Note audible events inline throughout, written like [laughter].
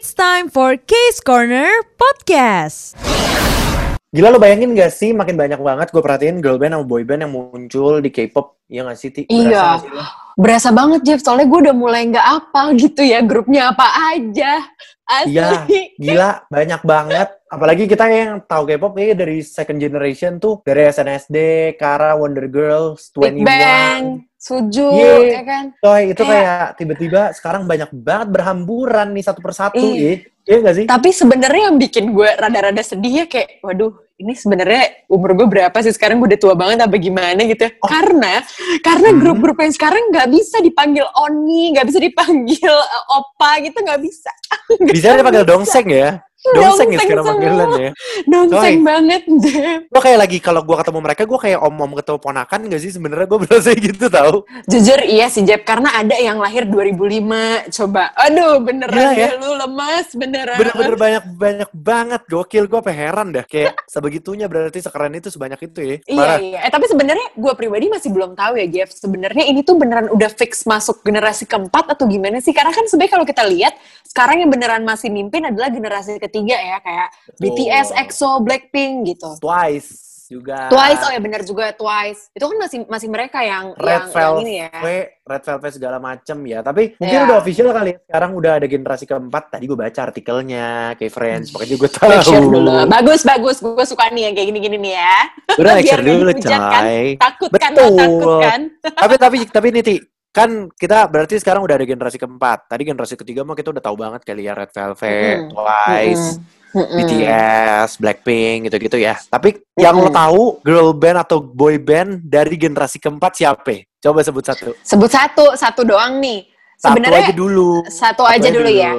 It's time for Case Corner Podcast. Gila lo bayangin gak sih makin banyak banget gue perhatiin girl band sama boy band yang muncul di K-pop. Iya gak sih, Ti? Berasa Iya, berasa banget Jeff. Soalnya gue udah mulai nggak apal gitu ya grupnya apa aja. Asli. Iya, gila banyak banget. Apalagi kita yang tahu K-pop kayaknya dari second generation tuh. Dari SNSD, Kara, Wonder Girls, 21. Bang, Suju, Iya. ya kan? Coy, itu Kayak- kayak tiba-tiba sekarang banyak banget berhamburan nih satu persatu. Iya. Iya, iya gak sih? Tapi sebenarnya yang bikin gue rada-rada sedih ya kayak, waduh, ini sebenarnya umur gue berapa sih sekarang gue udah tua banget apa gimana gitu? Karena karena Oh. Hmm. grup-grup yang sekarang nggak bisa dipanggil Oni, nggak bisa dipanggil uh, Opa gitu nggak bisa. [laughs] Bisa dipanggil dongseng ya? Dongseng ya Dongseng sekarang semua. panggilannya. Dongseng Coy. banget, Jeff. Gue kayak lagi kalau gue ketemu mereka, gue kayak om-om ketemu ponakan gak sih? Sebenarnya gue berasa gitu tau. Jujur iya sih Jeb, karena ada yang lahir 2005. Coba, aduh beneran Gila ya. ya lu lemas, beneran. Bener-bener banyak banyak banget gokil gue apa heran dah kayak sebegitunya berarti sekeren itu sebanyak itu ya Iya Parah. iya. Eh tapi sebenarnya gue pribadi masih belum tahu ya Jeff. Sebenarnya ini tuh beneran udah fix masuk generasi keempat atau gimana sih? Karena kan sebenarnya kalau kita lihat sekarang yang beneran masih mimpin adalah generasi ketiga ya kayak Betul. BTS, EXO, Blackpink gitu. Twice juga Twice, oh ya bener juga Twice. Itu kan masih masih mereka yang Red yang, yang Velvet ini ya. Red Velvet segala macem ya tapi mungkin Iya. udah official kali sekarang udah ada generasi keempat tadi gue baca artikelnya kayak Friends makanya gue tahu dulu. Bagus, bagus. Gue suka nih yang kayak gini-gini nih ya. udah nggak dulu kan. coy Takut kan, Betul. lo takut kan? tapi tapi tapi nih Ti, kan kita berarti sekarang udah ada generasi keempat tadi generasi ketiga mah kita udah tahu banget kali ya Red Velvet Mm-mm. Twice Mm-mm. BTS, Blackpink gitu-gitu ya. Tapi yang lo tahu girl band atau boy band dari generasi keempat siapa? Coba sebut satu. Sebut satu, satu doang nih. Satu Sebenarnya aja dulu. satu aja dulu ya.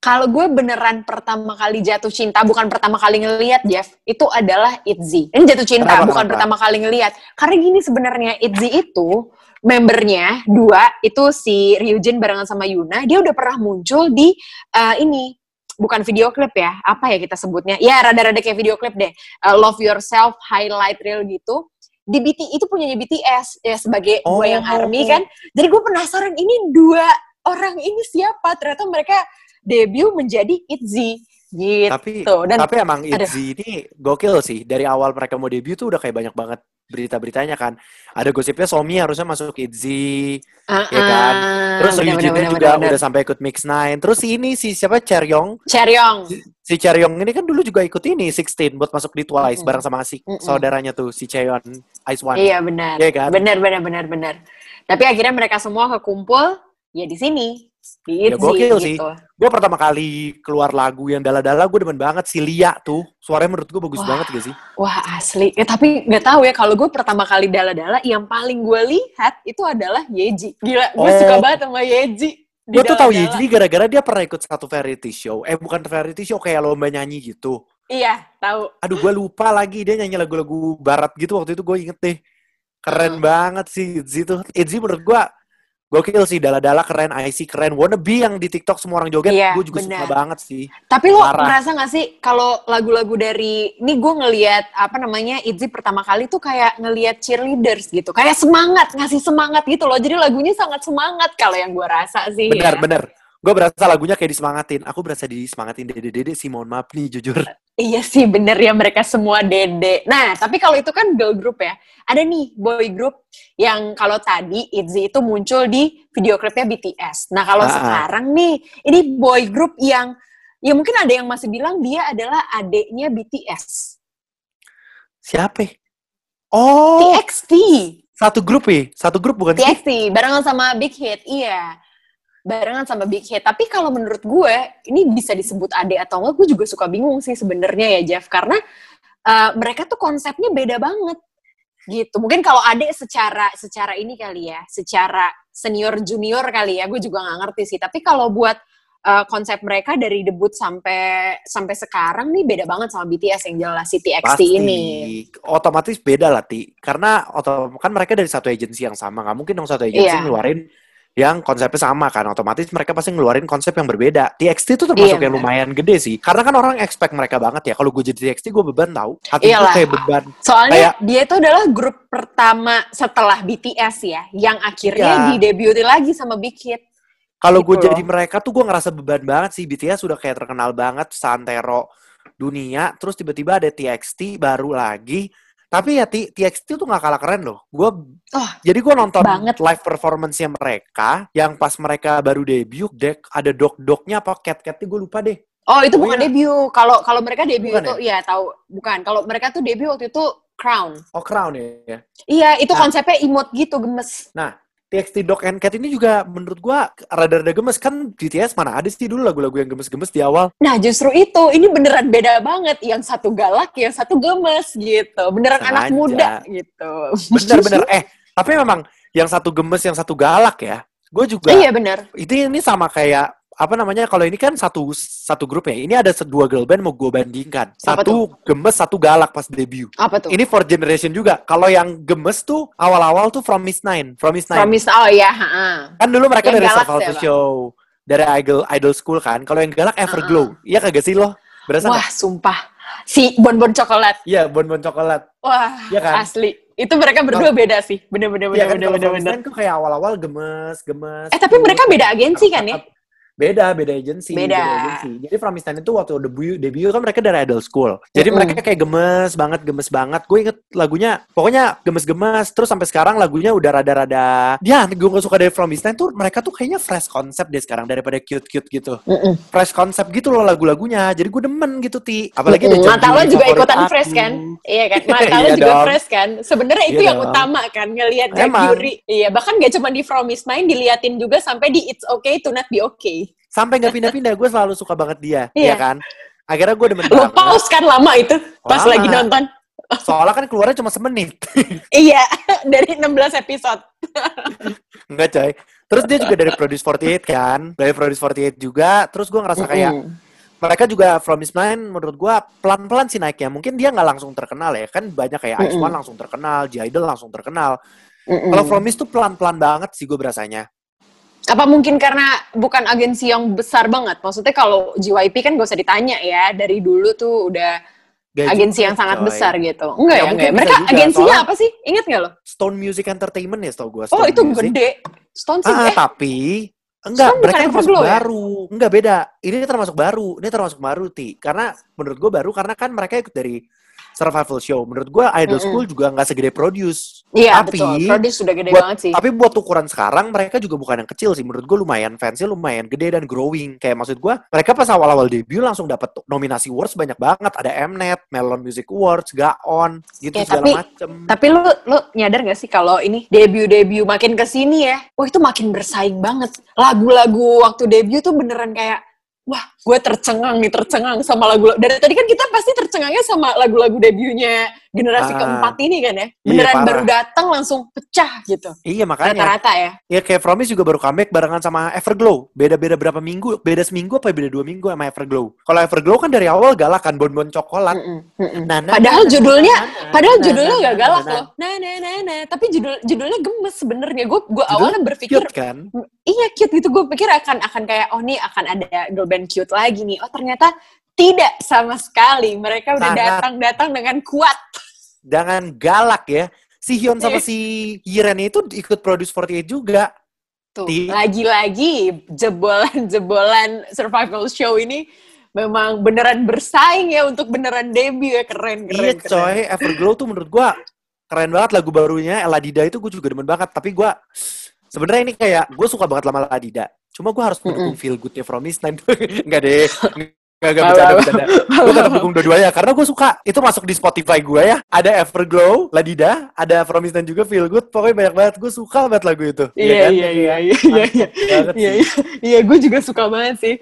Kalau gue beneran pertama kali jatuh cinta, bukan pertama kali ngeliat Jeff, itu adalah ITZY. Ini jatuh cinta, Kenapa, bukan kenapa? pertama kali ngeliat. Karena gini sebenarnya ITZY itu membernya dua itu si Ryujin barengan sama Yuna, dia udah pernah muncul di eh, ini bukan video klip ya, apa ya kita sebutnya? Ya rada-rada kayak video klip deh. Eh, Love Yourself highlight reel gitu. Di BT itu punyanya BTS ya sebagai Oh. gue yang army kan. Jadi gue penasaran ini dua orang ini siapa? Ternyata mereka debut menjadi ITZY gitu. Tapi Dan tapi emang. ITZY ini gokil sih. Dari awal mereka mau debut tuh udah kayak banyak banget berita-beritanya kan. Ada gosipnya Somi harusnya masuk ITZY, Ah, ya kan? Terus benar, Ryujinnya benar, juga benar. udah sampai ikut Mix Nine. Terus si ini si siapa Cheryong. Cheryong. Si Cheryong ini kan dulu juga ikut ini 16 buat masuk di Twice Mm-mm. bareng sama si Mm-mm. saudaranya tuh si Cheon Ice One. Iya benar. Iya kan? Benar benar benar benar. Tapi akhirnya mereka semua kekumpul ya di sini di Ya, ITZY gokil sih. gitu. gue pertama kali keluar lagu yang dala-dala gue demen banget si Lia tuh suaranya menurut gue bagus Wah. banget gak sih Wah asli. Ya tapi nggak tahu ya kalau gue pertama kali dala-dala yang paling gue lihat itu adalah Yeji. Gila, gue Oh. suka banget sama Yeji. gue tuh tahu Dala-Dala. Yeji gara-gara dia pernah ikut satu variety show eh bukan variety show kayak lomba nyanyi gitu Iya, tahu. aduh gue lupa lagi dia nyanyi lagu-lagu barat gitu waktu itu gue inget deh keren Hmm. banget sih Itzy tuh Itzy menurut gue gokil sih dala-dala keren IC keren wannabe yang di TikTok semua orang joget Iya, gue juga benar. suka banget sih Tapi lo Parah. ngerasa gak sih kalau lagu-lagu dari ini gue ngelihat apa namanya ITZY pertama kali tuh kayak ngelihat cheerleaders gitu, kayak semangat ngasih semangat gitu loh. Jadi lagunya sangat semangat kalau yang gue rasa sih. bener ya. bener gue berasa lagunya kayak disemangatin aku berasa disemangatin dede-dede sih mohon maaf nih jujur Iya sih bener ya mereka semua dede. Nah tapi kalau itu kan girl group ya. Ada nih boy group yang kalau tadi ITZY itu muncul di video klipnya BTS. Nah kalau Ah. sekarang nih ini boy group yang ya mungkin ada yang masih bilang dia adalah adiknya BTS. Siapa? Oh, TXT. satu grup ya? Satu grup bukan sih? TXT barengan sama Big Hit. Iya. Barengan sama Big Hit. Tapi kalau menurut gue ini bisa disebut adik atau enggak, gue juga suka bingung sih sebenarnya ya Jeff karena uh, mereka tuh konsepnya beda banget gitu. Mungkin kalau adik secara secara ini kali ya, secara senior junior kali ya, gue juga nggak ngerti sih. Tapi kalau buat uh, konsep mereka dari debut sampai sampai sekarang nih beda banget sama BTS yang jelas si TXT Pasti. ini. Otomatis beda lah, Ti. Karena oto- kan mereka dari satu agensi yang sama. Nggak mungkin dong satu agensi Iya. ngeluarin yang konsepnya sama kan. Otomatis mereka pasti ngeluarin konsep yang berbeda. TXT itu termasuk Iya, yang lumayan gede sih. Karena kan orang expect mereka banget ya. Kalau gue jadi TXT, gue beban tau. Hati gue kayak beban. Soalnya Kayak- dia itu adalah grup pertama setelah BTS ya, yang akhirnya Iya. didebutin lagi sama Big Hit. Kalau gue Gitu jadi loh. mereka tuh gue ngerasa beban banget sih. BTS sudah kayak terkenal banget santero dunia. Terus tiba-tiba ada TXT baru lagi. Tapi ya TXT tuh gak kalah keren loh. Gue Oh, jadi gue nonton banget. live performance-nya mereka yang pas mereka baru debut, dek ada dog-dognya apa cat-catnya gue lupa deh. Oh itu Oh, bukan iya. debut. Kalau kalau mereka debut Bukan itu ya tahu bukan. Kalau mereka tuh debut waktu itu Crown. Oh Crown ya. Iya itu Nah. konsepnya emote gitu gemes. TXT Dog and Cat ini juga menurut gua rada-rada gemes kan BTS mana ada sih dulu lagu-lagu yang gemes-gemes di awal. Nah justru itu ini beneran beda banget. Yang satu galak, yang satu gemes gitu. Beneran anak Sengaja. muda gitu. Bener-bener eh tapi memang yang satu gemes yang satu galak ya. Gue juga Iya bener. itu ini sama kayak apa namanya kalau ini kan satu satu grup ya. Ini ada dua girl band mau gue bandingkan. Satu gemes, satu galak pas debut. Apa tuh? Ini for generation juga. Kalau yang gemes tuh awal-awal tuh From Miss Nine, From Miss Nine. Promise oh ya. Kan dulu mereka Yang dari Survival siapa? Show, dari Idol Idol School kan. Kalau yang galak Everglow, iya kagak sih lo? Berasa? Wah sumpah. Si bonbon coklat. Iya, bon-bon coklat. Wah Iya kan? asli. Itu mereka berdua beda sih. Bener-bener Iya kan bener-bener From Miss bener-bener. Nine tuh kayak awal-awal gemes, gemes. Eh tapi mereka beda agensi kan ya? Beda, beda agensi. Beda. agensi. Jadi From Nine itu waktu debut, debut kan mereka dari Idol School. Jadi Mm-mm. mereka kayak gemes banget, gemes banget. Gue inget lagunya, pokoknya gemes-gemes. Terus sampai sekarang lagunya udah rada-rada. Ya, gue gak suka dari From Nine tuh mereka tuh kayaknya fresh konsep deh sekarang daripada cute-cute gitu. Mm-mm. fresh konsep gitu loh lagu-lagunya. Jadi gue demen gitu, Ti. Apalagi ada Mm-mm. Mata lo juga ikutan aku. fresh kan? Iya kan? Mata [laughs] lo Iya juga dong. fresh kan? Sebenarnya itu Iya yang dong. utama kan ngelihat Jack. Yuri. Iya, bahkan gak cuma di Promise Nine diliatin juga sampai di It's Okay to Not Be Okay. Sampai nggak pindah-pindah, gue selalu suka banget dia. Iya. ya kan? Akhirnya gue demen Lo pause kan lama itu pas Lama. lagi nonton. Soalnya kan keluarnya cuma semenit. [laughs] Iya, dari 16 episode. Enggak coy. Terus dia juga dari Produce 48 kan. Dari Produce 48 juga. Terus gue ngerasa kayak Mm-mm. mereka juga From Miss Nine menurut gue pelan-pelan sih naiknya. Mungkin dia nggak langsung terkenal ya. Kan banyak kayak Ice Mm-mm. One langsung terkenal, J-Idol langsung terkenal. Mm-mm. Kalau From Miss tuh pelan-pelan banget sih gue berasanya. Apa mungkin karena bukan agensi yang besar banget? Maksudnya kalau JYP kan gak usah ditanya ya, dari dulu tuh udah Gak agensi juga, yang sangat coy. besar gitu. Enggak Ya, ya, enggak. Mereka juga, agensinya apa sih? Ingat gak lo? Stone Music Entertainment ya tau gue. Oh, itu gede. Stone sih Ah, eh, tapi enggak, Stone mereka termasuk ya? baru. Enggak beda. Ini termasuk baru. Ini termasuk baru, Ti. Karena menurut gue baru karena kan mereka ikut dari survival show. Menurut gue Idol Mm-mm. School juga nggak segede Produce. Iya, tapi betul. Produce sudah gede buat- banget sih. Tapi buat ukuran sekarang mereka juga bukan yang kecil sih. Menurut gue lumayan fansnya lumayan gede dan growing. Kayak maksud gue mereka pas awal-awal debut langsung dapat nominasi awards banyak banget. Ada Mnet, Melon Music Awards, Gaon, gitu Ya, segala tapi- macem. Tapi lu lu nyadar gak sih kalau ini debut-debut makin ke sini ya, wah itu makin bersaing banget. Lagu-lagu waktu debut tuh beneran kayak, wah gue tercengang nih, tercengang sama lagu Dari tadi kan kita pasti tercengangnya sama lagu-lagu debutnya generasi Ah. keempat ini kan ya. Iya, Beneran parah. baru datang langsung pecah gitu. Iya makanya. Rata-rata ya. Ya kayak Promise juga baru comeback barengan sama Everglow. Beda-beda berapa minggu? Beda seminggu apa beda dua minggu sama Everglow? Kalau Everglow kan dari awal galak kan bon-bon coklat. Mm-mm, mm-mm. Nah, nah, Padahal nah, judulnya, nah, padahal nah, judulnya nah, gak galak nah, loh. Nah, nah, nah, nah. Tapi judul judulnya gemes sebenarnya. Gue gue awalnya berpikir Cute kan? iya cute gitu gue pikir akan akan kayak oh nih akan ada girl band cute lagi nih oh ternyata tidak sama sekali mereka udah datang datang dengan kuat Jangan galak ya. Si Hyun sama Iya. si Yiren itu ikut Produce 48 juga. tuh Di- lagi-lagi jebolan jebolan survival show ini memang beneran bersaing ya untuk beneran debut ya keren keren, Iya keren. coy, Everglow tuh menurut gua keren banget lagu barunya Eladida itu gue juga demen banget. Tapi gua sebenarnya ini kayak gue suka banget sama Eladida. Cuma gue harus mendukung feel good nya From Miss Nine. Enggak [laughs] deh. [laughs] Enggak, enggak bercanda, bercanda. Gue tetap dukung dua-duanya karena gue suka. Itu masuk di Spotify gue ya. Ada Everglow, Ladida, ada From Miss Nine juga feel good. Pokoknya banyak banget. Gue suka banget lagu itu. Iya kan? iya iya iya iya iya iya iya iya gue juga suka banget sih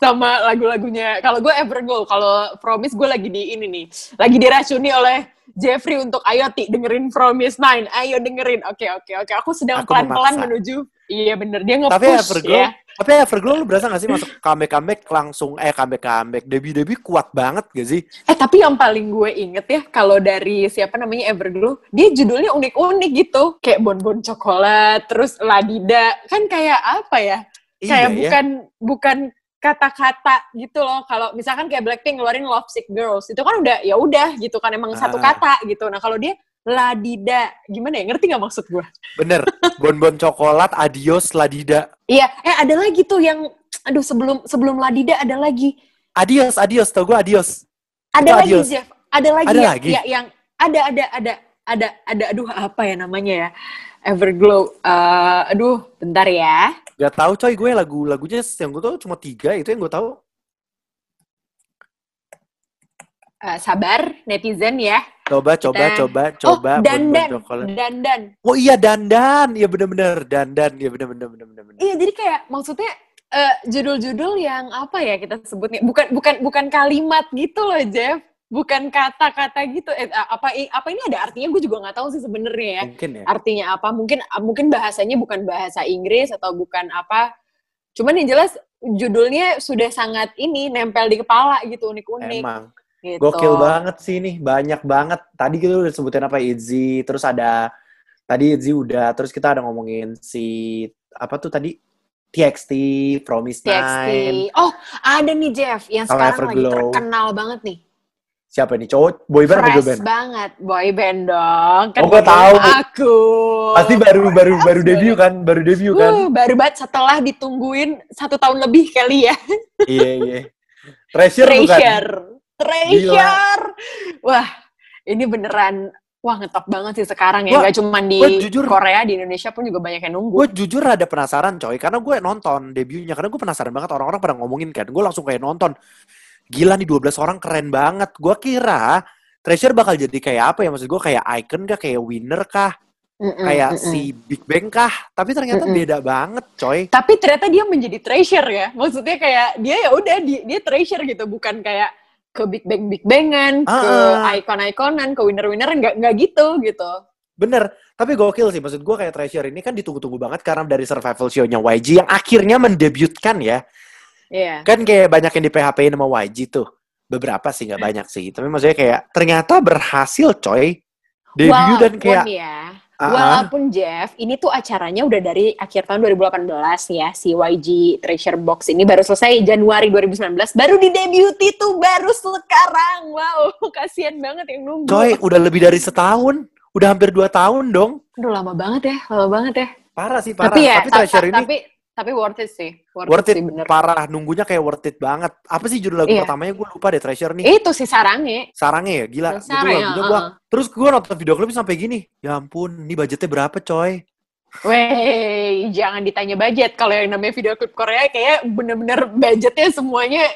sama lagu-lagunya kalau gue Everglow kalau Promise gue lagi di ini nih lagi diracuni oleh Jeffrey untuk ayo ti dengerin Promise Nine ayo dengerin oke oke oke aku sedang pelan-pelan menuju iya bener dia Tapi nge-push Everglow, ya tapi Everglow lu berasa gak sih masuk comeback comeback langsung eh comeback comeback debut debut kuat banget gak sih? eh tapi yang paling gue inget ya kalau dari siapa namanya Everglow dia judulnya unik-unik gitu kayak bonbon coklat terus ladida kan kayak apa ya kayak Iya ya. bukan bukan kata-kata gitu loh kalau misalkan kayak Blackpink ngeluarin Love Sick Girls itu kan udah ya udah gitu kan emang satu Ah. kata gitu nah kalau dia Ladida. Gimana ya? Ngerti nggak maksud gue? Bener. Bonbon coklat, adios, ladida. Iya, eh ada lagi tuh yang aduh sebelum sebelum Ladida ada lagi. Adios, adios. Tau gue adios. Ada lagi, adios. Jeff. Ada lagi Ada ya, lagi? ya yang ada ada ada ada ada aduh apa ya namanya ya? Everglow. Eh, aduh, bentar ya. Gak tahu coy, gue lagu-lagunya yang gue tau cuma tiga, itu yang gue tahu. Eh, sabar netizen ya. Coba, coba, Kita- coba, coba. oh, dandan. Dandan. Oh iya, dandan. Iya bener-bener. Dandan. Iya bener-bener. bener-bener. bener. Iya, jadi kayak maksudnya eh, judul-judul yang apa ya kita sebutnya? Bukan bukan bukan kalimat gitu loh, Jeff. Bukan kata-kata gitu. Eh, apa apa ini ada artinya? Gue juga nggak tahu sih sebenarnya ya. Mungkin ya. Artinya apa? Mungkin mungkin bahasanya bukan bahasa Inggris atau bukan apa. Cuman yang jelas judulnya sudah sangat ini nempel di kepala gitu unik-unik. Emang. Gitu. Gokil banget sih nih, banyak banget. Tadi kita udah sebutin apa Itzy, terus ada tadi Itzy udah, terus kita ada ngomongin si apa tuh tadi TXT, Promise TXT. Nine, Oh, ada nih Jeff yang sekarang lagi Everglow. terkenal banget nih. siapa nih cowok, atau girl Fresh band? banget, boy band dong. Kan Oh, boy band tahu. Aku. Pasti baru baru baru debut kan, baru debut kan? Uh, baru banget setelah ditungguin satu tahun lebih kali ya. Iya iya. Treasure bukan? Treasure. Treasure. Wah, ini beneran wah ngetop banget sih sekarang ya. Gak cuma di jujur- Korea, di Indonesia pun juga banyak yang nunggu. Gue jujur ada penasaran coy, karena gue nonton debutnya, karena gue penasaran banget orang-orang pada ngomongin kan, gue langsung kayak nonton. Gila nih 12 orang keren banget. Gue kira Treasure bakal jadi kayak apa ya? Maksud gue kayak icon kah, kayak winner kah, Mm-mm, kayak mm-mm. si Big Bang kah? Tapi ternyata Mm-mm. beda banget coy. Tapi ternyata dia menjadi treasure ya. Maksudnya kayak dia ya udah dia, dia treasure gitu, bukan kayak ke Big Bang Big Bangan, ke Ah, ah. icon-iconan, ke winner-winneran nggak nggak gitu gitu. Bener, tapi gokil sih. Maksud gue kayak Treasure ini kan ditunggu-tunggu banget karena dari survival show-nya YG yang akhirnya mendebutkan ya. Iya. Kan kayak banyak yang di PHP sama YG tuh. Beberapa sih, nggak banyak sih. Tapi maksudnya kayak ternyata berhasil coy. Debut dan Walaupun kayak... ya, Ah. walaupun Jeff, ini tuh acaranya udah dari akhir tahun 2018 ya, si YG Treasure Box ini baru selesai Januari 2019, baru di debut itu baru sekarang. Wow, [laughs] kasihan banget yang nunggu. Coy, udah lebih dari setahun. Udah hampir dua tahun dong. Aduh lama banget ya, lama banget ya. Parah sih, parah. Tapi ya, Tapi ta- Treasure ta- ini tapi tapi worth it sih, worth, worth it it. sih bener. Parah, nunggunya kayak worth it banget. Apa sih judul lagu Iya. pertamanya? Gue lupa deh, Treasure nih. Itu si Sarange. Sarangnya ya, gila. Itu Sarang ya, lagunya gua. uh-uh. Terus gue nonton video klipnya sampai gini. Ya ampun, ini budgetnya berapa coy? Wey, jangan ditanya budget. Kalau yang namanya video klip Korea kayak bener-bener budgetnya semuanya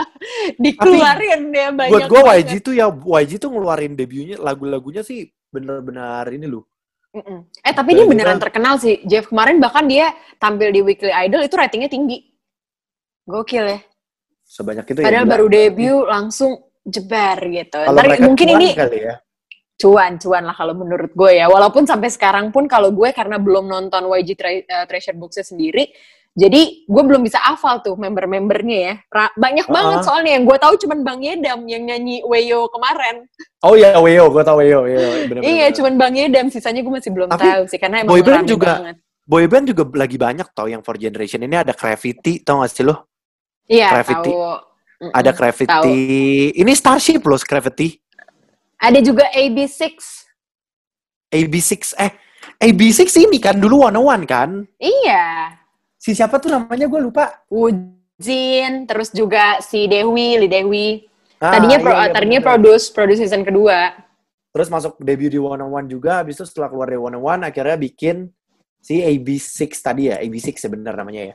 [laughs] dikeluarin ya banyak. Buat gue. YG tuh ya, YG tuh ngeluarin debutnya, lagu-lagunya sih bener-bener ini loh. Mm-mm. Eh tapi Dan dia beneran juga- terkenal sih. Jeff kemarin bahkan dia tampil di Weekly Idol itu ratingnya tinggi. Gokil ya. Sebanyak itu ya. Padahal baru debut langsung jebar gitu. Kalau Ntar mereka mungkin cuan ini kali ya. cuan-cuan lah kalau menurut gue ya. Walaupun sampai sekarang pun kalau gue karena belum nonton YG Tre- eh, Treasure Box-nya sendiri, jadi gue belum bisa hafal tuh member-membernya ya. Ra- banyak banget Uh-uh. soalnya yang gue tahu cuman Bang Yedam yang nyanyi Weyo kemarin. Oh iya, Weo, gue tau Weo. Weo. Bener, iya, cuman Bang Yedam. Sisanya gue masih belum Tapi tahu sih karena emang boyband juga banget. Boyband juga lagi banyak tau yang for generation ini ada Gravity, tau gak sih lo? Iya, Gravity. tahu. Mm-mm. Ada Gravity. Ini Starship loh, Gravity. Ada juga AB6. AB6, eh, AB6 ini kan dulu One One kan? Iya. Si siapa tuh namanya gue lupa. Wujin, terus juga si Dewi, Li Dewi. Ah, Tadinya pro, iya, iya, tadinya bener. produce produce season kedua. Terus masuk debut di One One juga, habis itu setelah keluar dari One One akhirnya bikin si AB6 tadi ya, AB6 sebenarnya namanya ya.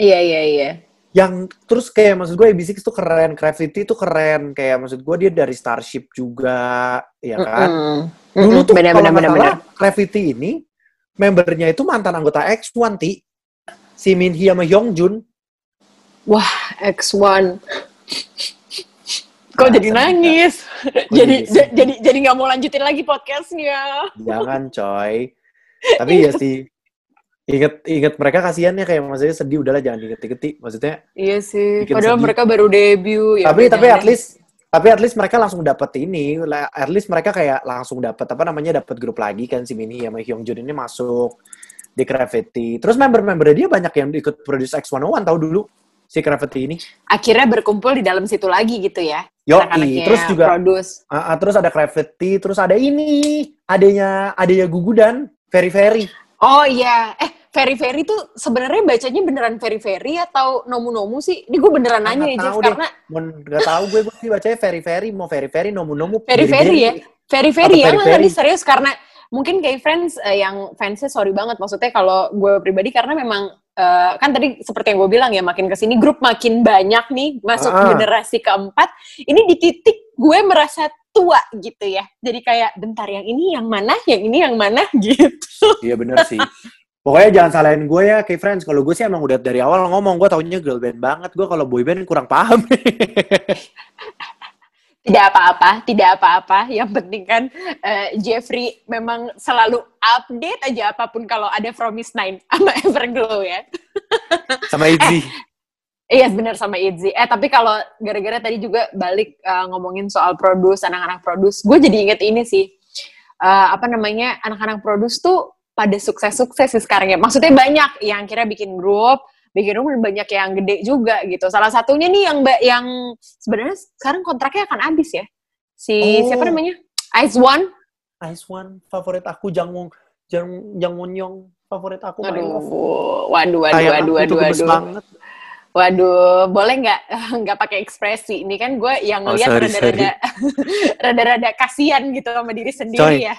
Iya, iya, iya. Yang terus kayak maksud gue AB6 tuh keren, Gravity tuh keren, kayak maksud gue dia dari Starship juga, ya kan? Mm-mm. Dulu Mm-mm, tuh benar, kalau salah, benar. Gravity ini membernya itu mantan anggota X1, Ti. Si Min Hee sama Hyungjun. X1. Kok Nah, jadi nangis? Kok [laughs] jadi jadi jadi jadi nggak mau lanjutin lagi podcastnya. Jangan, coy. [laughs] Tapi ya sih, inget inget mereka kasihan ya kayak maksudnya sedih udahlah jangan diinget-inget maksudnya Iya sih. Padahal sedih. mereka baru debut. Ya tapi tapi jangan at least tapi at least mereka langsung dapat ini at least mereka kayak langsung dapat apa namanya dapat grup lagi kan si Minhy sama Hyungjun ini masuk di Gravity terus member-member dia banyak yang ikut produce X101 tahu dulu si Gravity ini. Akhirnya berkumpul di dalam situ lagi gitu ya. Yo, terus juga produce. ah, ah, terus ada Gravity, terus ada ini, adanya adanya Gugu dan Very Very. Oh iya, eh Very Very tuh sebenarnya bacanya beneran Very Very atau Nomu Nomu sih? Ini gue beneran nanya ya Jeff karena nggak tahu gue gue sih bacanya Very Very, mau Very Very, nomu nomu. Very Very ya, Very Very Atau ya, nggak serius karena mungkin kayak friends eh, yang fansnya sorry banget maksudnya kalau gue pribadi karena memang eh, kan tadi seperti yang gue bilang ya makin ke sini grup makin banyak nih masuk Ah. generasi keempat ini di titik gue merasa tua gitu ya jadi kayak bentar yang ini yang mana yang ini yang mana [laughs] gitu Iya bener sih. Pokoknya jangan salahin gue ya, kayak friends. Kalau gue sih emang udah dari awal ngomong, gue taunya girl band banget. Gue kalau boy band kurang paham. [laughs] tidak apa-apa, tidak apa-apa. Yang penting kan eh, Jeffrey memang selalu update aja apa pun kalau ada Promise Nine sama [laughs] Everglow ya. Sama Izzy. Iya benar sama Itzy. Eh tapi kalau gara-gara tadi juga balik eh, ngomongin soal produce, anak-anak produce, gue jadi inget ini sih. Eh, apa namanya anak-anak produce tuh pada sukses-sukses sih sekarang ya. Maksudnya banyak yang kira bikin grup, bikin dan banyak yang gede juga gitu. Salah satunya nih yang ba- yang sebenarnya sekarang kontraknya akan habis ya. Si Oh. siapa namanya? Ice One. Ice One, favorit aku Jangwon, Jang Jang Won favorit aku. Aduh, waduh, waduh, waduh, waduh, gemes waduh. banget. Waduh, boleh nggak [laughs] nggak pakai ekspresi? Ini kan gue yang Oh, ngeliat sorry, rada-rada [laughs] rada-rada kasihan gitu sama diri sendiri Coy. ya.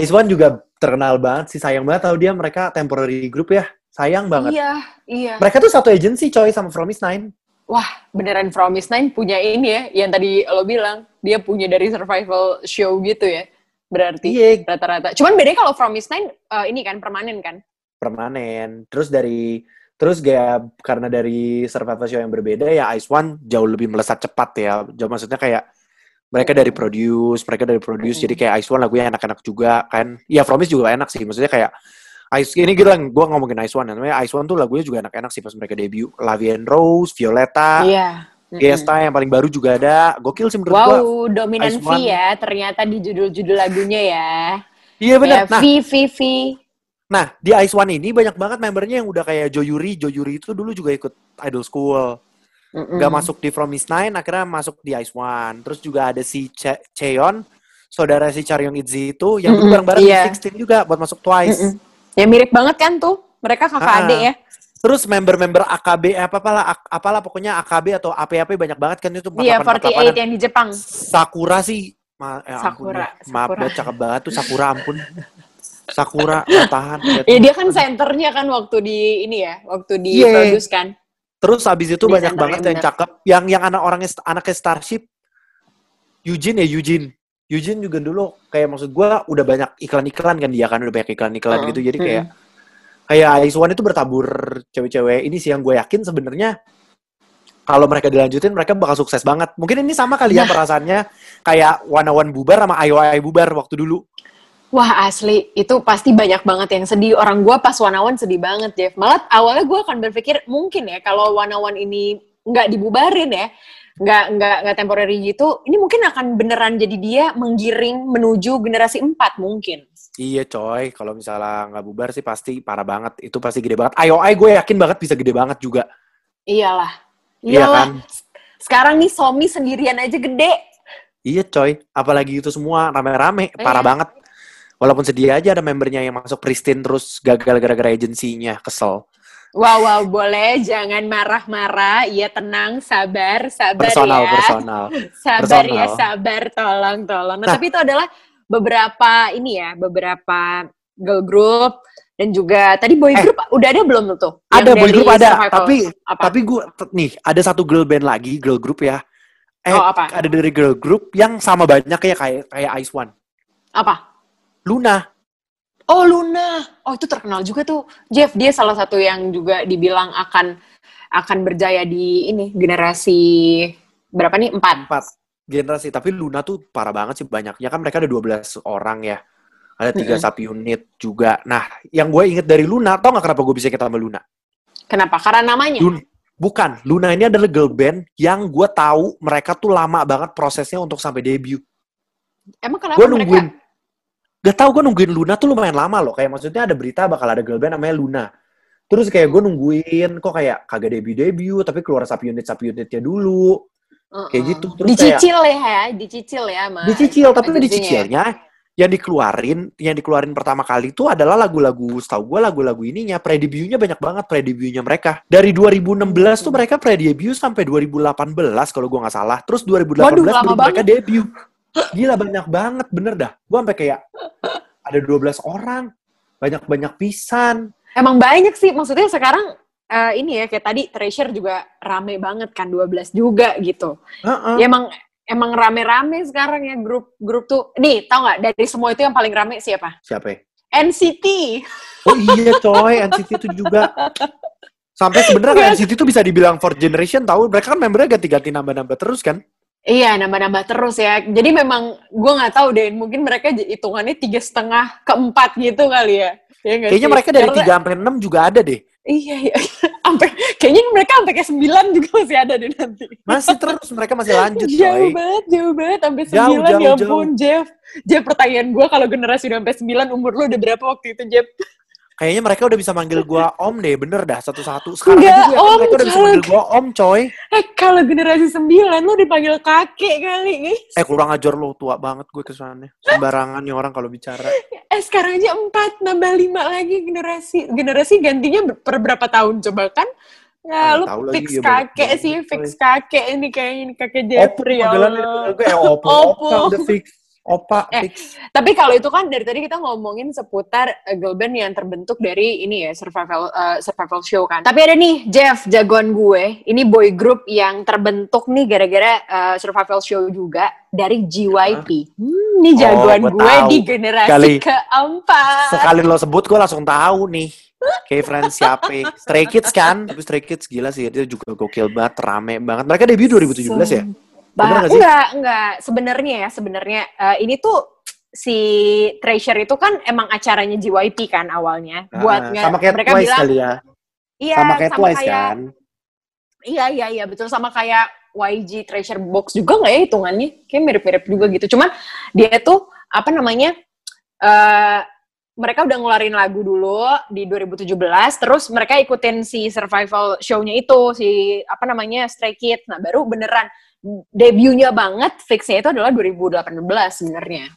Ice One juga terkenal banget sih. Sayang banget tau dia mereka temporary group ya. Sayang banget. Iya, iya. Mereka tuh satu agency coy sama Promise Nine. Wah, beneran Promise Nine punya ini ya, yang tadi lo bilang dia punya dari survival show gitu ya. Berarti Iya, rata-rata. Cuman bedanya kalau Promise Nine eh, ini kan permanen kan? permanen. Terus dari terus kayak karena dari survival show yang berbeda ya Ice One jauh lebih melesat cepat ya. Jauh maksudnya kayak mereka dari produce, mereka dari produce, Mm. jadi kayak Ice One lagunya enak-enak juga kan. Ya Promise juga enak sih, maksudnya kayak Ice ini gitu kan, gue ngomongin Ice One, namanya Ice One tuh lagunya juga enak-enak sih pas mereka debut. Lavi and Rose, Violeta, Iya. Mm-mm. Fiesta yang paling baru juga ada. Gokil sih menurut gua. Wow, dominan Ice V One. ya ternyata di judul-judul lagunya ya. Iya benar. Ya, Nah, V, V, V. nah di Ice One ini banyak banget membernya yang udah kayak Joyuri. Joyuri itu dulu juga ikut Idol School. Mm-mm. Gak masuk di Promise Nine, akhirnya masuk di Ice One. Terus juga ada si che Cheon, saudara si Charyong Itzy itu, yang dulu Mm-mm, bareng-bareng iya. di 16 juga buat masuk Twice. Mm-mm. Ya mirip banget kan tuh. Mereka kakak Ah. adik ya. Terus member-member AKB, apa apalah, apalah pokoknya AKB atau AP-AP banyak banget kan itu. Iya, 48, 48 yang di Jepang. Sakura sih, ma eh, ampun Sakura, deh. maaf Sakura. banget cakep banget tuh Sakura ampun. Sakura tahan. lihat. Ya dia kan senternya kan waktu di ini ya, waktu di Iya. produce kan. Terus habis itu Di banyak banget yang yang cakep. Yang yang anak orangnya anaknya Starship. Eugene ya Eugene. Eugene juga dulu kayak maksud gua udah banyak iklan-iklan kan dia kan udah banyak iklan-iklan Heeh, gitu. Jadi kayak kayak Ice One itu bertabur cewek-cewek ini sih yang gue yakin sebenarnya kalau mereka dilanjutin mereka bakal sukses banget. Mungkin ini sama kali ya Nah. perasaannya kayak One One bubar sama Ayo Ayo bubar waktu dulu. Wah asli, itu pasti banyak banget yang sedih. Orang gua pas Wanawan sedih banget, Jeff. Malah awalnya gua akan berpikir, mungkin ya kalau Wanawan ini nggak dibubarin ya, nggak nggak nggak temporary gitu, ini mungkin akan beneran jadi dia menggiring menuju generasi 4 mungkin. Iya coy, kalau misalnya nggak bubar sih pasti parah banget. Itu pasti gede banget. Ayo Ayo gue yakin banget bisa gede banget juga. Iyalah. Iya Iyalah. kan? Sekarang nih Somi sendirian aja gede. Iya coy, apalagi itu semua rame-rame, parah Iya. banget. Walaupun sedih aja ada membernya yang masuk pristine terus gagal gara-gara agensinya, kesel. Wow, wow, boleh. Jangan marah-marah. Iya, tenang, sabar, sabar Personal, ya. personal. [laughs] Sabar ya, Personal. sabar, tolong, tolong. Nah, Nah. tapi itu adalah beberapa ini ya, beberapa girl group dan juga tadi boy Eh. group udah ada belum tuh? Ada boy group ada, Survival. tapi apa? tapi gue nih ada satu girl band lagi, girl group ya. Eh, Oh, apa? ada dari girl group yang sama banyak kayak kayak kayak Ice One. apa? Luna. Oh, Luna. Oh, itu terkenal juga tuh. Jeff, dia salah satu yang juga dibilang akan akan berjaya di ini generasi berapa nih? Empat. empat generasi tapi Luna tuh parah banget sih banyaknya kan mereka ada 12 orang ya ada tiga Mm-mm. sub unit juga nah yang gue inget dari Luna tau gak kenapa gue bisa kita sama Luna Kenapa? Karena namanya. Lun bukan Luna ini adalah girl band yang gue tahu mereka tuh lama banget prosesnya untuk sampai debut Emang kenapa gue mereka? Gak tau gue nungguin Luna tuh lumayan lama loh kayak maksudnya ada berita bakal ada girl band namanya Luna Terus kayak gue nungguin kok kayak kagak debut-debut tapi keluar sub unit sub unitnya dulu. Kayak Uh-uh. gitu. Terus dicicil ya, dicicil ya, Mas. Dicicil tapi agensinya. dicicilnya yang dikeluarin yang dikeluarin pertama kali itu adalah lagu-lagu setahu gue lagu-lagu ininya pre-debutnya banyak banget pre-debutnya mereka dari 2016 tuh mereka pre-debut sampai 2018 kalau gue nggak salah terus 2018 Waduh, baru mereka debut gila banyak banget bener dah gue sampai kayak ada 12 orang banyak-banyak pisan Emang banyak sih, maksudnya sekarang eh, ini ya kayak tadi Treasure juga rame banget kan 12 juga gitu. Heeh. Ya emang emang rame-rame sekarang ya grup-grup tuh. Nih, tau nggak dari semua itu yang paling rame siapa? siapa ya? NCT. oh iya coy NCT itu juga sampai sebenarnya NCT itu bisa dibilang fourth generation tahu mereka kan membernya ganti-ganti nambah-nambah terus kan Iya, nambah-nambah terus ya. Jadi memang gue nggak tahu deh, mungkin mereka hitungannya tiga setengah ke empat gitu kali ya. Ya kayaknya sih? mereka dari 3 sampai 6 juga ada deh Iya, iya. [laughs] Sampai kayaknya mereka sampai kayak sembilan juga masih ada deh nanti. Masih terus mereka masih lanjut [laughs] jauh coy. banget, jauh banget sampai Jauh, sembilan jauh, ya ampun, Jeff. Jeff pertanyaan gue kalau generasi udah sampai sembilan umur lu udah berapa waktu itu, Jeff? Kayaknya mereka udah bisa manggil gua Om deh, bener dah satu-satu. Sekarang Enggak, aja Om, mereka udah bisa manggil gua Om coy. Eh kalau generasi sembilan lu dipanggil kakek kali, guys. Eh kurang ajar lo, tua banget gue kesannya. Sembarangan nih orang kalau bicara. Eh sekarang aja empat nambah lima lagi generasi. Generasi gantinya per berapa tahun coba kan? Ya, lu tahu lagi, fix ya, banyak kakek banget, sih, fix kakek ini kayaknya ini kakek Jeffrey ya panggilannya Allah. gue eh Opo. Opa udah fix. Opa Eh, fix. Tapi kalau itu kan dari tadi kita ngomongin seputar uh, girl band yang terbentuk dari ini ya survival uh, survival show kan. Tapi ada nih Jeff jagoan gue. Ini boy group yang terbentuk nih gara-gara uh, survival show juga dari GYP. Hmm, ini Oh, jagoan gue gue tahu. di generasi Kali- keempat. Sekali lo sebut gue langsung tahu nih. Kayak friends siapa? Stray Kids kan? Tapi Stray Kids gila sih, dia juga gokil banget, rame banget. Mereka debut 2017 ya? Bah, enggak, enggak. Sebenarnya ya, sebenarnya eh, ini tuh si Treasure itu kan emang acaranya GYP kan awalnya. Ah, Buat nge- sama kayak mereka Twice bilang, kali ya. iya, sama kayak Twice kan? Iya, iya, iya, betul sama kayak YG Treasure Box juga nggak ya hitungannya? Kayak mirip-mirip juga gitu. Cuman dia tuh apa namanya? eh mereka udah ngeluarin lagu dulu di 2017, terus mereka ikutin si survival show-nya itu, si apa namanya Stray Kids. Nah, baru beneran debutnya banget, fixnya itu adalah 2018 sebenarnya.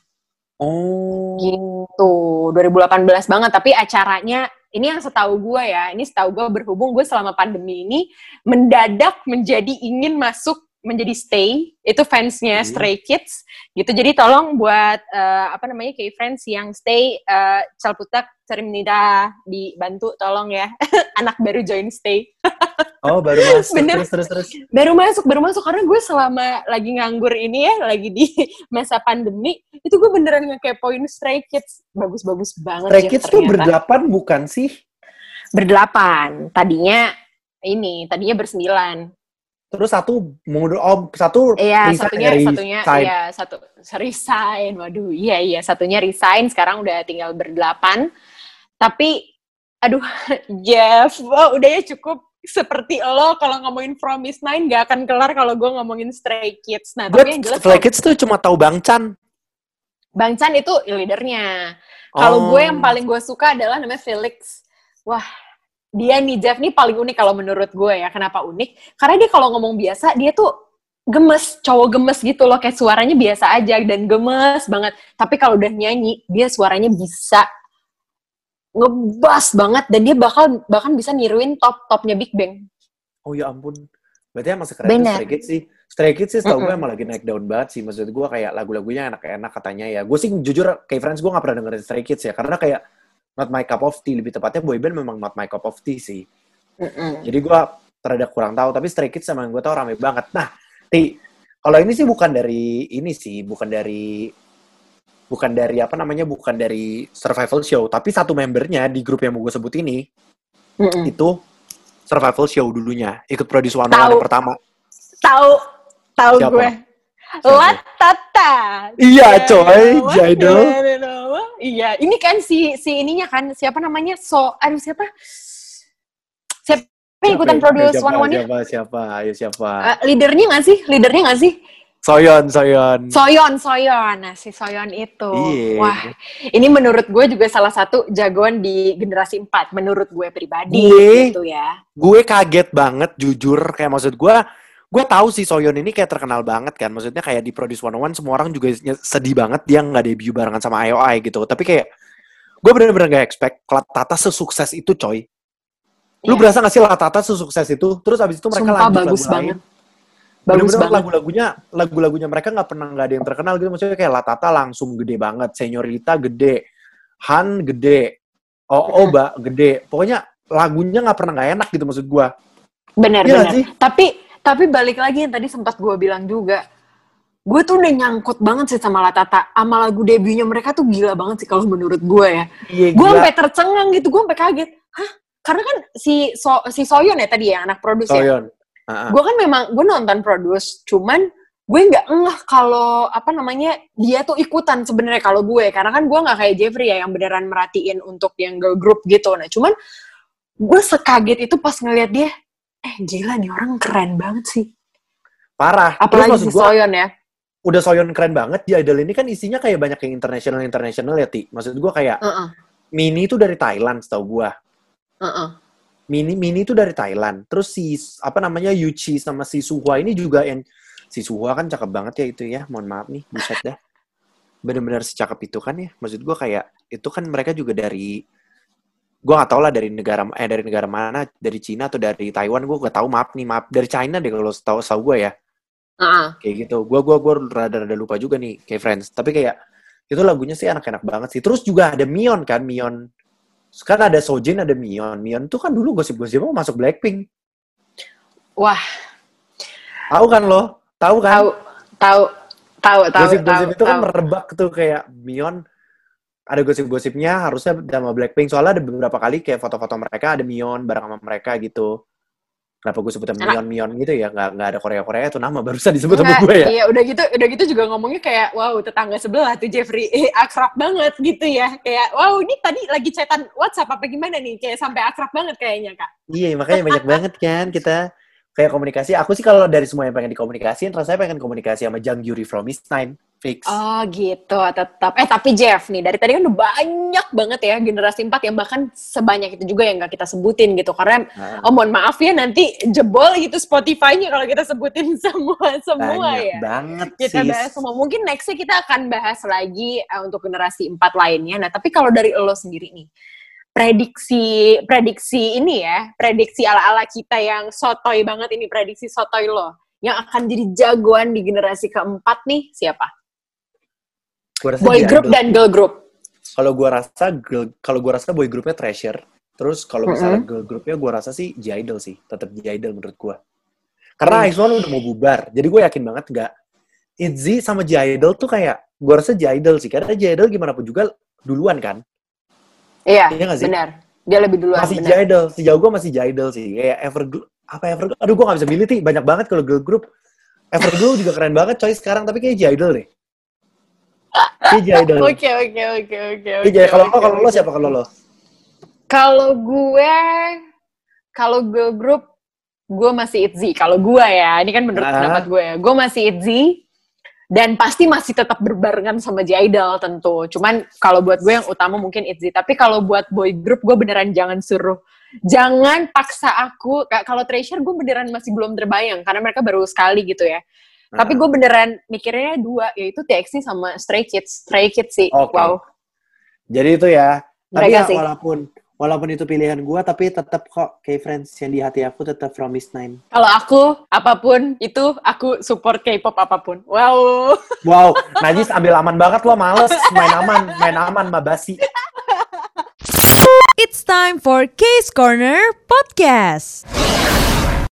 Oh. Gitu, 2018 banget. Tapi acaranya, ini yang setahu gue ya, ini setahu gue berhubung gue selama pandemi ini mendadak menjadi ingin masuk menjadi stay itu fansnya Hmm. Stray Kids gitu jadi tolong buat eh, apa namanya kayak friends yang stay uh, Calputak Cerimnida dibantu tolong ya [laughs] anak baru join stay [laughs] Oh, baru masuk. Bener. Terus, terus, terus. baru masuk baru masuk karena gue selama lagi nganggur ini ya lagi di [laughs] masa pandemi itu gue beneran ngekepoin Stray Kids bagus-bagus banget Stray Kids tuh ternyata. berdelapan bukan sih? berdelapan tadinya ini tadinya bersembilan Terus satu mundur, oh satu iya resign satunya dari satunya iya satu resign waduh iya iya satunya resign sekarang udah tinggal berdelapan tapi aduh [laughs] Jeff oh, udah ya cukup seperti lo kalau ngomongin Promise Nine gak akan kelar kalau gue ngomongin Stray Kids nah Gue tapi yang jelas Stray Kids tuh cuma tahu Bang Chan. Bang Chan itu leadernya. Kalau Oh. gue yang paling gue suka adalah namanya Felix. Wah, dia nih Jeff nih paling unik kalau menurut gue ya. Kenapa unik? Karena dia kalau ngomong biasa dia tuh gemes, cowok gemes gitu loh. Kayak suaranya biasa aja dan gemes banget. Tapi kalau udah nyanyi, dia suaranya bisa ngebas banget dan dia bakal bahkan bisa niruin top topnya Big Bang. Oh ya ampun. Berarti emang sekeren Bener. Stray Kids sih. Stray Kids sih tau gue emang lagi naik daun banget sih. Maksud gue kayak lagu-lagunya enak-enak katanya ya. Gue sih jujur kayak friends gue gak pernah dengerin Stray Kids ya. Karena kayak not my cup of tea. Lebih tepatnya boyband memang not my cup of tea sih. Mm-mm. Jadi gue terhadap kurang tahu. Tapi Stray Kids sama yang gue tahu rame banget. Nah, Ti, kalau ini sih bukan dari ini sih. Bukan dari bukan dari apa namanya bukan dari survival show tapi satu membernya di grup yang mau gue sebut ini Mm-mm. itu survival show dulunya ikut produce one yang pertama Tahu, tahu gue. Latata. Iya, coy, Jawa, Jidol. Jawa. Iya, ini kan si si ininya kan siapa namanya? So, aduh siapa? Siapa yang ikutan Siapa, produce siapa, one one siapa siapa ayo siapa leadernya nggak sih? Leadernya nggak sih? Soyon, Soyon. Soyon, Soyon. Nah, si Soyon itu. Iya. Wah, ini menurut gue juga salah satu jagoan di generasi 4. Menurut gue pribadi. Gue- Gitu ya. gue kaget banget jujur kayak maksud gue gue tahu sih Soyon ini kayak terkenal banget kan maksudnya kayak di Produce 101 semua orang juga sedih banget dia nggak debut barengan sama IOI gitu tapi kayak gue bener-bener gak expect Latata sesukses itu coy lu Iya. berasa gak sih Latata sesukses itu terus abis itu mereka Sumpah lanjut bagus lagu banget. lain Bagus Bener-bener banget. lagu-lagunya lagu-lagunya mereka nggak pernah nggak ada yang terkenal gitu maksudnya kayak Latata langsung gede banget Senyorita gede Han gede Oh. Oba gede pokoknya lagunya nggak pernah nggak enak gitu maksud gue Bener, bener. nggak sih? Tapi, tapi balik lagi yang tadi sempat gue bilang juga. Gue tuh udah nyangkut banget sih sama Latata. Sama lagu debutnya mereka tuh gila banget sih kalau menurut gue ya. iya Gue sampai tercengang gitu, gue sampai kaget. Hah? Karena kan si so, si Soyon ya tadi ya, anak produs ya. Soyon. Gue kan memang, gue nonton produce, cuman gue nggak ngeh kalau apa namanya dia tuh ikutan sebenarnya kalau gue karena kan gue nggak kayak Jeffrey ya yang beneran merhatiin untuk yang girl group gitu nah cuman gue sekaget itu pas ngeliat dia eh gila nih orang keren banget sih parah. Terus apalagi maksud si gua, Soyon ya udah Soyon keren banget. Di Idol ini kan isinya kayak banyak yang international international ya ti. Maksud gua kayak Heeh, Mini itu dari Thailand, setahu gua. heeh. Mini Mini itu dari Thailand. Terus si apa namanya Yuchi sama si Suhua ini juga yang si Suhua kan cakep banget ya itu ya. Mohon maaf nih, buset dah. Bener-bener secakep itu kan ya. Maksud gua kayak itu kan mereka juga dari gua nggak tahu lah dari negara eh dari negara mana dari Cina atau dari Taiwan gua gak tahu maaf nih maaf dari China deh kalau tahu tahu gua ya Heeh. kayak gitu. Gua gua gua rada-rada lupa juga nih kayak Friends. Tapi kayak itu lagunya sih enak-enak banget sih. Terus juga ada Mion kan, Mion. Sekarang ada Sojin, ada Mion. Mion tuh kan dulu gosip-gosip mau masuk Blackpink. wah Tahu kan lo? Tahu kan? tahu tahu tahu tahu Gosip-gosip itu kan merebak tuh kayak Mion ada gosip-gosipnya harusnya sama Blackpink soalnya ada beberapa kali kayak foto-foto mereka ada Mion bareng sama mereka gitu. Kenapa gue sebutnya. Mion Mion gitu ya? Nggak, nggak ada Korea Korea itu nama barusan disebut sama gue ya. Iya, udah gitu, udah gitu juga ngomongnya kayak, wow, tetangga sebelah tuh Jeffrey, [laughs] eh, akrab banget gitu ya. Kayak, wow, ini tadi lagi chatan WhatsApp apa gimana nih? Kayak sampai akrab banget kayaknya, Kak. Iya, makanya banyak banget kan kita kayak komunikasi. Aku sih kalau dari semua yang pengen dikomunikasiin, rasanya pengen komunikasi sama Jang Yuri from Miss Nine. Fix. Oh gitu, tetap. Eh tapi Jeff nih, dari tadi kan udah banyak banget ya generasi 4 yang bahkan sebanyak itu juga yang gak kita sebutin gitu. Karena, Nah, oh mohon maaf ya nanti jebol gitu Spotify-nya kalau kita sebutin [laughs] semua-semua banyak ya. banget kita bahas semua. Mungkin nextnya kita akan bahas lagi eh, untuk generasi 4 lainnya. Nah, tapi kalau dari lo sendiri nih, prediksi prediksi ini ya, prediksi ala-ala kita yang sotoy banget ini, prediksi sotoy lo, yang akan jadi jagoan di generasi keempat nih, siapa? Gua rasa Boy group Idol- dan girl group. Kalau gua rasa girl, kalau gua rasa boy groupnya Treasure. Terus kalau misalnya Mm-mm. girl groupnya gua rasa sih J-Idol sih, tetap J-Idol menurut gua. Karena Hmm. X1 udah mau bubar, jadi gue yakin banget nggak ITZY sama J-Idol tuh kayak gua rasa J-Idol sih, karena J-Idol gimana pun juga duluan kan. Iya, Iya benar. Dia lebih duluan, masih benar. J-Idol, sejauh gue masih J-Idol sih. Kayak Everglow, apa Everglow? Aduh gue gak bisa milih sih, banyak banget kalau girl group. Everglow juga keren banget coy sekarang, tapi kayak J-Idol deh. Kayak J-Idol. [laughs] Oke, oke, oke, oke. J- Kalau lo, kalau lo siapa kalau lo? Kalau gue, kalau girl group, gue masih ITZY. Kalau gue ya, ini kan menurut Ah. pendapat gue ya. Gue masih ITZY, dan pasti masih tetap berbarengan sama J-Idol tentu. Cuman kalau buat gue yang utama mungkin ITZY. Tapi kalau buat boy group, gue beneran jangan suruh. Jangan paksa aku. Ka- Kalau Treasure, gue beneran masih belum terbayang. Karena mereka baru sekali gitu ya. Tapi gue beneran mikirnya dua, yaitu TXT sama Stray Kids. Stray Kids sih, Oke. wow. Jadi itu ya. Tapi Mereka ya, sih. walaupun walaupun itu pilihan gue, tapi tetap kok kayak friends yang di hati aku tetap from Miss Nine. Kalau aku, apa pun itu, aku support K-pop apa pun. Wow. Wow, Najis ambil aman banget lo, males main aman, main aman, mabasi. It's time for Case Corner Podcast.